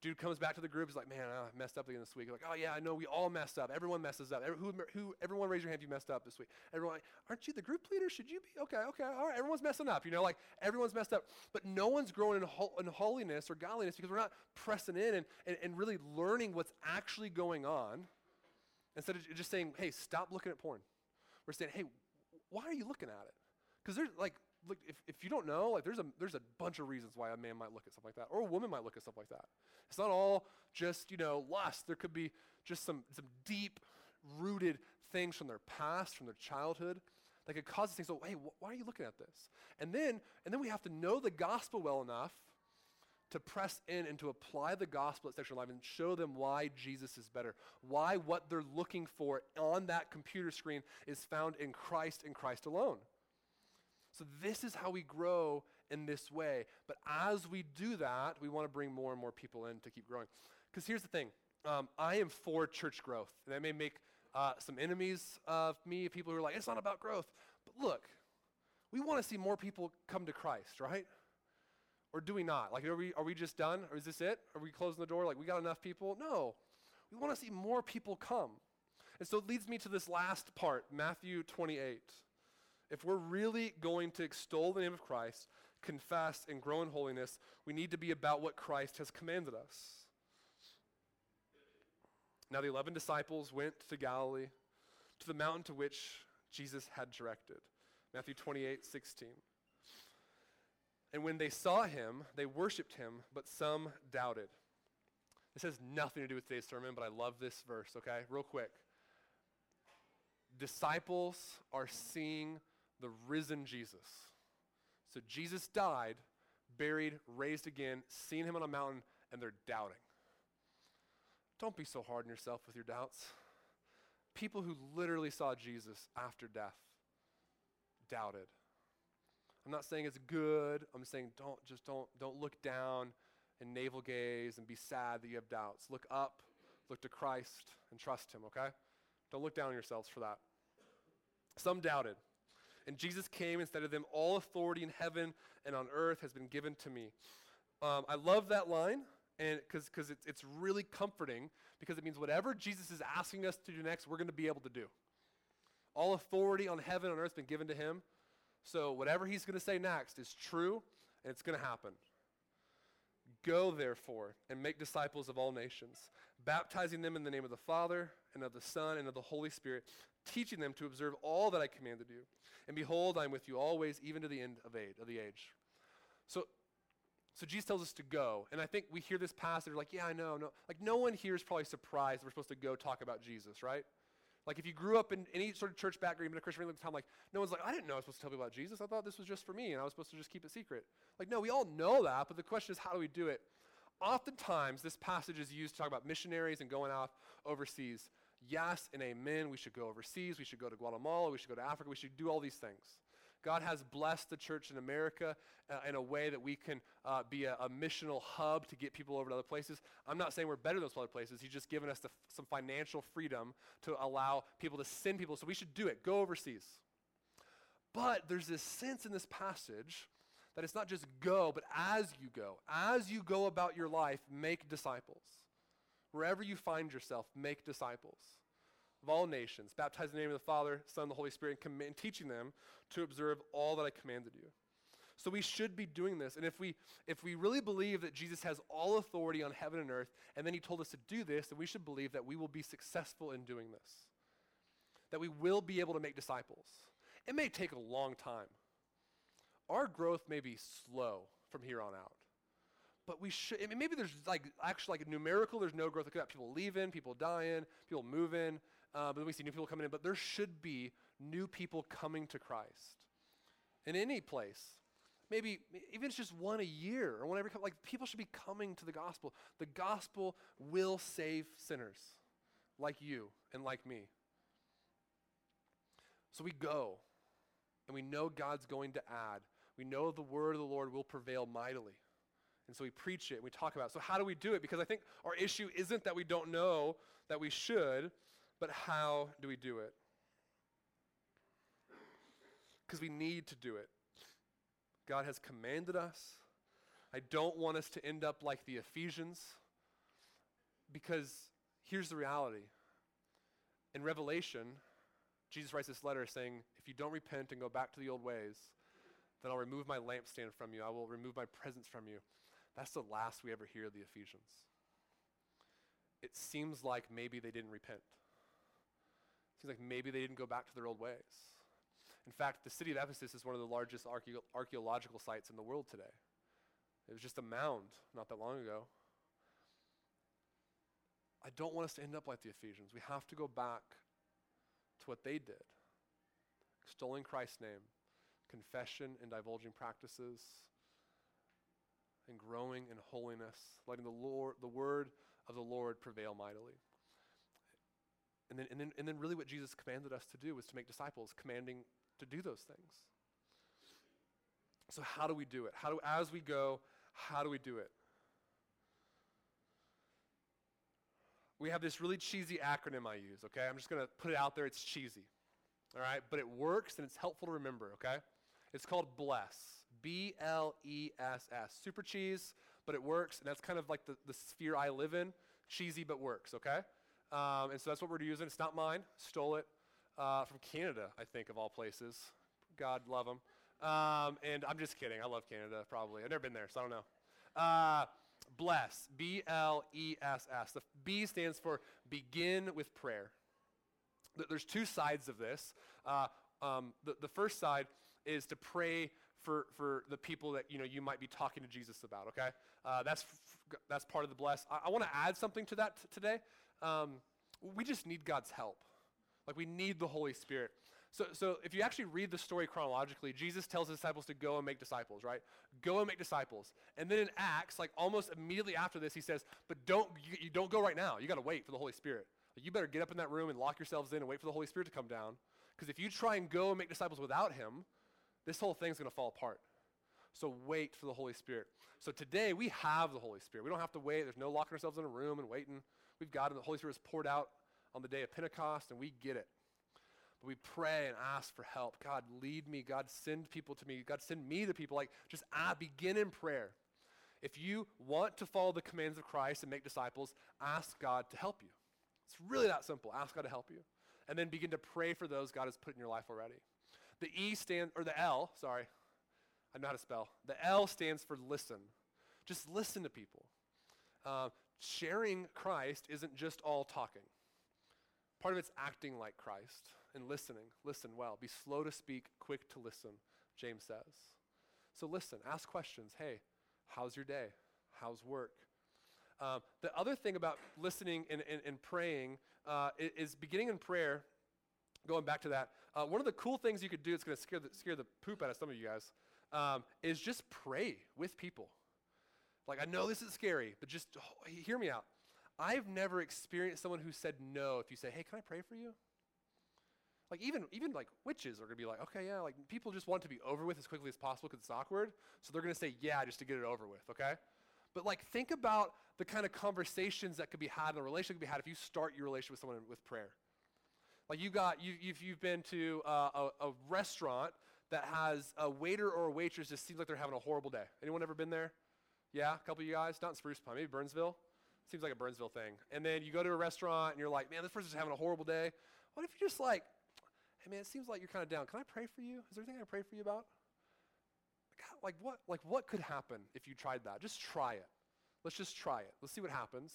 Dude comes back to the group. He's like, man, I messed up again this week. Like, oh yeah, I know we all messed up. Everyone messes up. Every, who, who, everyone raise your hand if you messed up this week. Everyone, like, aren't you the group leader? Should you be? Okay, okay, all right. Everyone's messing up. You know, like everyone's messed up. But no one's growing in, ho- in holiness or godliness because we're not pressing in and, and, and really learning what's actually going on. Instead of just saying, hey, stop looking at porn. We're saying, hey, why are you looking at it? Because there's like look, if, if you don't know, like there's a, there's a bunch of reasons why a man might look at something like that, or a woman might look at something like that. It's not all just, you know, lust. There could be just some, some deep rooted things from their past, from their childhood, that could cause things. So, hey, wh- why are you looking at this? And then, and then we have to know the gospel well enough to press in and to apply the gospel at sexual life and show them why Jesus is better, why what they're looking for on that computer screen is found in Christ and Christ alone. So, this is how we grow in this way. But as we do that, we want to bring more and more people in to keep growing. Because here's the thing um, I am for church growth. And that may make uh, some enemies of me, people who are like, it's not about growth. But look, we want to see more people come to Christ, right? Or do we not? Like, are we, are we just done? Or is this it? Are we closing the door? Like, we got enough people? No. We want to see more people come. And so it leads me to this last part, Matthew 28. If we're really going to extol the name of Christ, confess, and grow in holiness, we need to be about what Christ has commanded us. Now, the 11 disciples went to Galilee, to the mountain to which Jesus had directed. Matthew 28 16. And when they saw him, they worshiped him, but some doubted. This has nothing to do with today's sermon, but I love this verse, okay? Real quick. Disciples are seeing the risen Jesus. So Jesus died, buried, raised again, seen him on a mountain, and they're doubting. Don't be so hard on yourself with your doubts. People who literally saw Jesus after death doubted. I'm not saying it's good. I'm saying don't just don't don't look down and navel gaze and be sad that you have doubts. Look up, look to Christ and trust him, okay? Don't look down on yourselves for that. Some doubted. And Jesus came instead of them, All authority in heaven and on earth has been given to me. Um, I love that line and because it's, it's really comforting because it means whatever Jesus is asking us to do next, we're going to be able to do. All authority on heaven and earth has been given to him. So whatever he's going to say next is true and it's going to happen. Go, therefore, and make disciples of all nations, baptizing them in the name of the Father, and of the Son, and of the Holy Spirit, teaching them to observe all that I commanded you. And behold, I am with you always, even to the end of, age, of the age. So, so Jesus tells us to go. And I think we hear this passage, like, yeah, I know. No. Like, no one here is probably surprised we're supposed to go talk about Jesus, right? Like, if you grew up in any sort of church background, you've been a Christian long time, like, no one's like, I didn't know I was supposed to tell people about Jesus. I thought this was just for me, and I was supposed to just keep it secret. Like, no, we all know that, but the question is, how do we do it? Oftentimes, this passage is used to talk about missionaries and going off overseas. Yes and amen. We should go overseas. We should go to Guatemala. We should go to Africa. We should do all these things. God has blessed the church in America uh, in a way that we can uh, be a, a, missional hub to get people over to other places. I'm not saying we're better than those other places. He's just given us the, some financial freedom to allow people to send people. So we should do it. Go overseas. But there's this sense in this passage that it's not just go, but as you go, as you go about your life, make disciples. Wherever you find yourself, make disciples of all nations, baptizing in the name of the Father, Son, and the Holy Spirit, and, and teaching them to observe all that I commanded you. So we should be doing this. And if we if we really believe that Jesus has all authority on heaven and earth, and then he told us to do this, then we should believe that we will be successful in doing this. That we will be able to make disciples. It may take a long time. Our growth may be slow from here on out but we should. I mean, maybe there's like actually like numerical. There's no growth. Look at people leaving, people dying, people moving. Uh, but we see new people coming in. But there should be new people coming to Christ in any place. Maybe even it's just one a year or whenever. Like people should be coming to the gospel. The gospel will save sinners like you and like me. So we go. and we know God's going to add. We know the word of the Lord will prevail mightily. And so we preach it and we talk about it. So, how do we do it? Because I think our issue isn't that we don't know that we should, but how do we do it? Because we need to do it. God has commanded us. I don't want us to end up like the Ephesians, because here's the reality. In Revelation, Jesus writes this letter saying, If you don't repent and go back to the old ways, then I'll remove my lampstand from you. I will remove my presence from you. That's the last we ever hear of the Ephesians. It seems like maybe they didn't repent. Seems like maybe they didn't go back to their old ways. In fact, the city of Ephesus is one of the largest archae- archaeological sites in the world today. It was just a mound not that long ago. I don't want us to end up like the Ephesians. We have to go back to what they did extolling Christ's name, confession and divulging practices, and growing in holiness, letting the Lord, the word of the Lord prevail mightily. And then, and, then, and then really what Jesus commanded us to do was to make disciples, commanding to do those things. So how do we do it? How do as we go, how do we do it? We have this really cheesy acronym I use, okay? I'm just going to put it out there. It's cheesy. All right? But it works and it's helpful to remember, okay? It's called BLESS. B L E S S. Super cheese, but it works. And that's kind of like the, the sphere I live in. Cheesy, but works, okay? Um, and so that's what we're using. It's not mine. Stole it uh, from Canada, I think, of all places. God love them. Um, and I'm just kidding. I love Canada, probably. I've never been there, so I don't know. Uh, bless. B L E S S. The B stands for begin with prayer. There's two sides of this. Uh, um, the, the first side is to pray for, for the people that you know you might be talking to Jesus about. Okay, uh, that's f- that's part of the bless. I, I want to add something to that t- today. Um, we just need God's help. Like we need the Holy Spirit. So, so if you actually read the story chronologically, Jesus tells his disciples to go and make disciples, right? Go and make disciples. And then in Acts, like almost immediately after this, he says, "But don't you, you don't go right now. You got to wait for the Holy Spirit. Like, you better get up in that room and lock yourselves in and wait for the Holy Spirit to come down. Because if you try and go and make disciples without Him, this whole thing's going to fall apart. So wait for the Holy Spirit. So today we have the Holy Spirit. We don't have to wait. There's no locking ourselves in a room and waiting. We've got it. The Holy Spirit is poured out on the day of Pentecost, and we get it. But we pray and ask for help. God, lead me. God, send people to me. God, send me to people. Like, just ah, begin in prayer. If you want to follow the commands of Christ and make disciples, ask God to help you. It's really that simple. Ask God to help you. And then begin to pray for those God has put in your life already. The E stands, or the L, sorry, I know how to spell. The L stands for listen. Just listen to people. Uh, sharing Christ isn't just all talking. Part of it's acting like Christ and listening. Listen well. Be slow to speak, quick to listen, James says. So listen, ask questions. Hey, how's your day? How's work? Um, the other thing about listening and, and, and praying uh, is, beginning in prayer, going back to that, uh, one of the cool things you could do, it's going to scare the, scare the poop out of some of you guys, um, is just pray with people. Like, I know this is scary, but just oh, hear me out. I've never experienced someone who said no if you say, hey, can I pray for you? Like even even like witches are gonna be like, okay, yeah, like people just want to be over with as quickly as possible because it's awkward, so they're gonna say yeah just to get it over with, okay? But like think about the kind of conversations that could be had in a relationship could be had if you start your relationship with someone with prayer. Like you got you if you've been to uh, a, a restaurant that has a waiter or a waitress just seems like they're having a horrible day. Anyone ever been there? Yeah, a couple of you guys, not in Spruce Pine, maybe Burnsville. Seems like a Burnsville thing. And then you go to a restaurant and you're like, man, this person's having a horrible day. What if you just like, hey man, it seems like you're kind of down. Can I pray for you? Is there anything I can pray for you about? God, like what? Like what could happen if you tried that? Just try it. Let's just try it. Let's see what happens.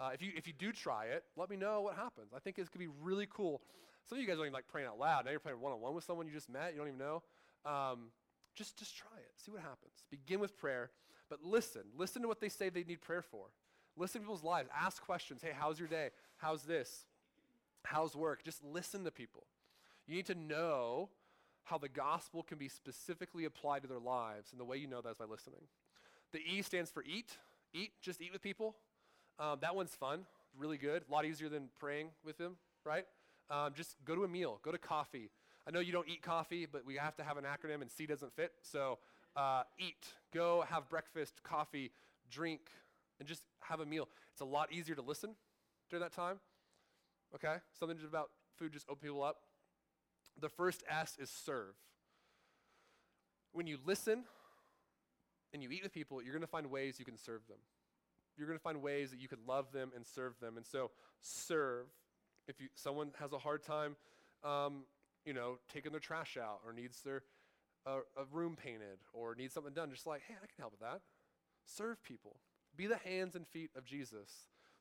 Uh, if you if you do try it, let me know what happens. I think it's gonna be really cool. Some of you guys are even like praying out loud. Now you're praying one on one with someone you just met. You don't even know. Um, just just try it. See what happens. Begin with prayer, but listen. Listen to what they say they need prayer for. Listen to people's lives. Ask questions. Hey, how's your day? How's this? How's work? Just listen to people. You need to know how the gospel can be specifically applied to their lives, and the way you know that is by listening. The E stands for eat. Eat, just eat with people. Um, that one's fun, really good, a lot easier than praying with them, right? Um, just go to a meal, go to coffee. I know you don't eat coffee, but we have to have an acronym, and C doesn't fit. So uh, eat, go have breakfast, coffee, drink, and just have a meal. It's a lot easier to listen during that time. Okay? Something about food just open people up. The first S is serve. When you listen and you eat with people, you're going to find ways you can serve them. You're going to find ways that you can love them and serve them. And so, serve. If you, someone has a hard time, um, you know, taking their trash out or needs their uh, a room painted or needs something done, just like, hey, I can help with that. Serve people. Be the hands and feet of Jesus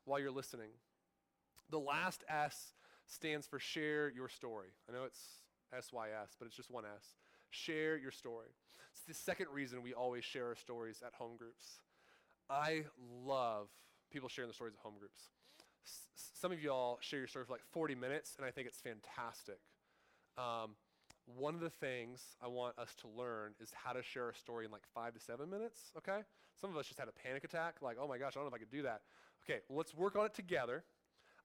while you're listening. The last S stands for share your story. I know it's SYS, but it's just one S. Share your story. It's the second reason we always share our stories at home groups. I love people sharing their stories at home groups. S- some of y'all share your story for like 40 minutes, and I think it's fantastic. Um, one of the things I want us to learn is how to share a story in like five to seven minutes, okay? Some of us just had a panic attack, like, oh my gosh, I don't know if I could do that. Okay, well, let's work on it together.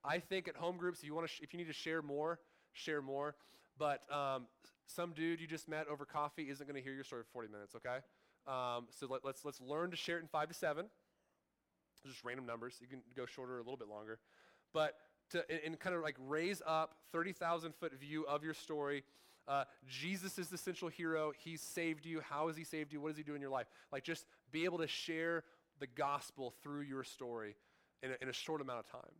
I think at home groups, if you, want to sh- if you need to share more, share more. But um, some dude you just met over coffee isn't going to hear your story for 40 minutes, okay? Um, so let, let's, let's learn to share it in five to seven. Just random numbers. You can go shorter or a little bit longer. But to, and, and kind of like raise up 30,000 foot view of your story. Uh, Jesus is the central hero. He saved you. How has he saved you? What does he do in your life? Like just be able to share the gospel through your story in a, in a short amount of time.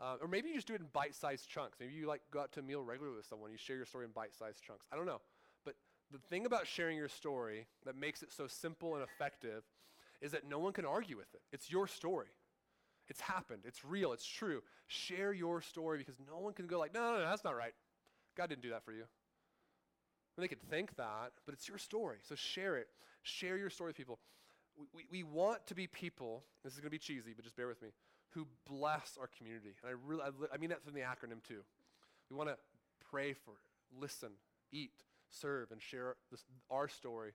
Uh, or maybe you just do it in bite-sized chunks. Maybe you like go out to a meal regularly with someone. You share your story in bite-sized chunks. I don't know. But the thing about sharing your story that makes it so simple and effective is that no one can argue with it. It's your story. It's happened. It's real. It's true. Share your story because no one can go like, no, no, no, that's not right. God didn't do that for you. They could think that, but it's your story. So share it. Share your story with people. We, we, we want to be people, this is going to be cheesy, but just bear with me, who bless our community. And I really, I, I mean that from the acronym too. We want to pray for, listen, eat, serve, and share this, our story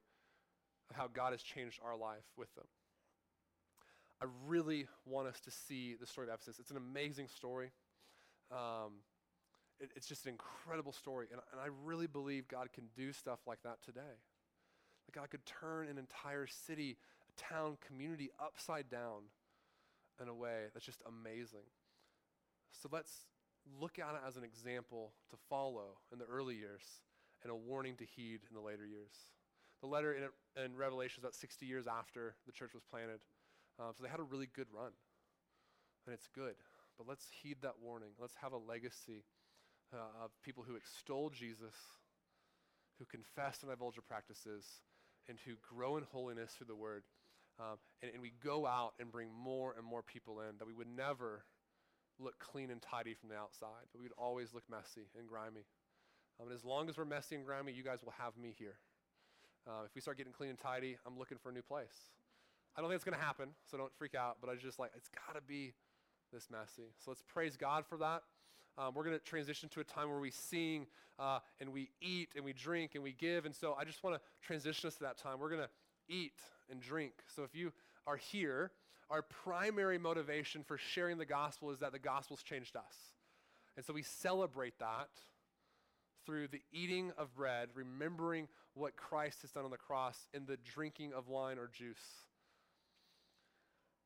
of how God has changed our life with them. I really want us to see the story of Ephesus. It's an amazing story. Um, it, it's just an incredible story. And, and I really believe God can do stuff like that today. That God could turn an entire city, a town, community upside down in a way that's just amazing. So let's look at it as an example to follow in the early years and a warning to heed in the later years. The letter in, in Revelation is about 60 years after the church was planted. Um, so they had a really good run. And it's good. But let's heed that warning. Let's have a legacy uh, of people who extol Jesus, who confess and divulge their practices, and who grow in holiness through the word. Um, and, and we go out and bring more and more people in, that we would never look clean and tidy from the outside, but we'd always look messy and grimy. Um, and as long as we're messy and grimy, you guys will have me here. Uh, if we start getting clean and tidy, I'm looking for a new place. I don't think it's going to happen, so don't freak out, but I just like, it's got to be this messy. So let's praise God for that. Um, we're going to transition to a time where we sing uh, and we eat and we drink and we give. And so I just want to transition us to that time. We're going to eat and drink. So if you are here, our primary motivation for sharing the gospel is that the gospel's changed us. And so we celebrate that through the eating of bread, remembering what Christ has done on the cross, and the drinking of wine or juice.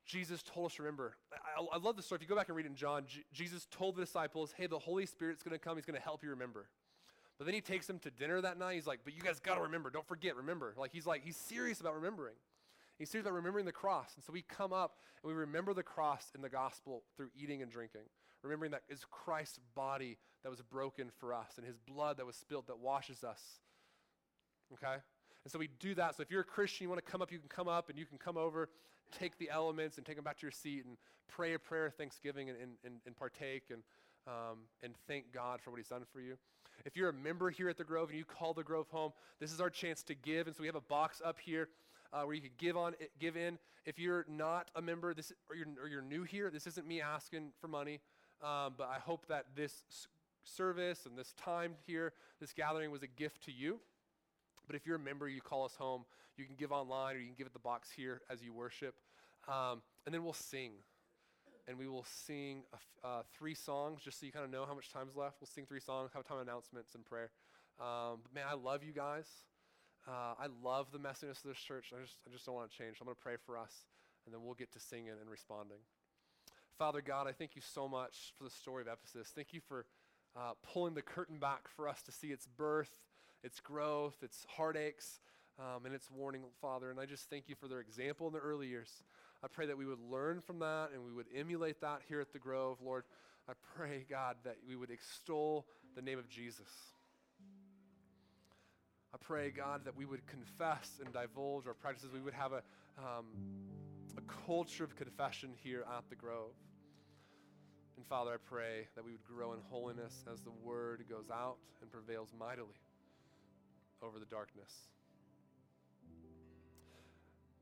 Jesus told us, to remember, I, I love the story. If you go back and read in John, J- Jesus told the disciples, hey, the Holy Spirit's going to come. He's going to help you remember. But then he takes them to dinner that night. He's like, but you guys got to remember. Don't forget, remember. Like, he's like, he's serious about remembering. He's serious about remembering the cross. And so we come up and we remember the cross in the gospel through eating and drinking. Remembering that is Christ's body that was broken for us and his blood that was spilled that washes us. Okay? And so we do that. So if you're a Christian, you want to come up, you can come up and you can come over take the elements and take them back to your seat and pray a prayer of thanksgiving and, and, and partake and, um, and thank God for what he's done for you. If you're a member here at the Grove and you call the Grove home, this is our chance to give. And so we have a box up here uh, where you can give on, give in. If you're not a member, this or you're, or you're new here, this isn't me asking for money, um, but I hope that this service and this time here, this gathering was a gift to you. But if you're a member, you call us home. You can give online or you can give at the box here as you worship. Um, and then we'll sing. And we will sing uh, three songs just so you kind of know how much time's left. We'll sing three songs, have time announcements and prayer. Um, but man, I love you guys. Uh, I love the messiness of this church. I just, I just don't want to change. I'm going to pray for us, and then we'll get to singing and responding. Father God, I thank you so much for the story of Ephesus. Thank you for uh, pulling the curtain back for us to see its birth, its growth, its heartaches, um, and its warning, Father. And I just thank you for their example in the early years. I pray that we would learn from that and we would emulate that here at the Grove, Lord. I pray, God, that we would extol the name of Jesus. I pray, God, that we would confess and divulge our practices. We would have a, um, a culture of confession here at the Grove. And Father, I pray that we would grow in holiness as the word goes out and prevails mightily over the darkness.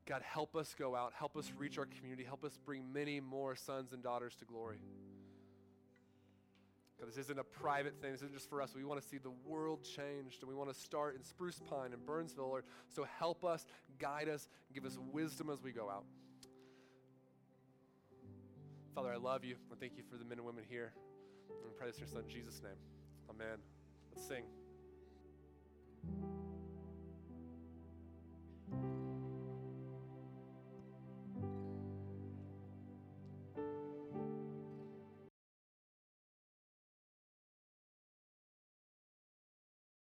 God, help us go out. Help us reach our community. Help us bring many more sons and daughters to glory. God, this isn't a private thing. This isn't just for us. We want to see the world changed, and we want to start in Spruce Pine and Burnsville. Lord. So help us, guide us, give us wisdom as we go out. Father, I love you. I thank you for the men and women here. And pray this in your son, Jesus' name. Amen. Let's sing thank you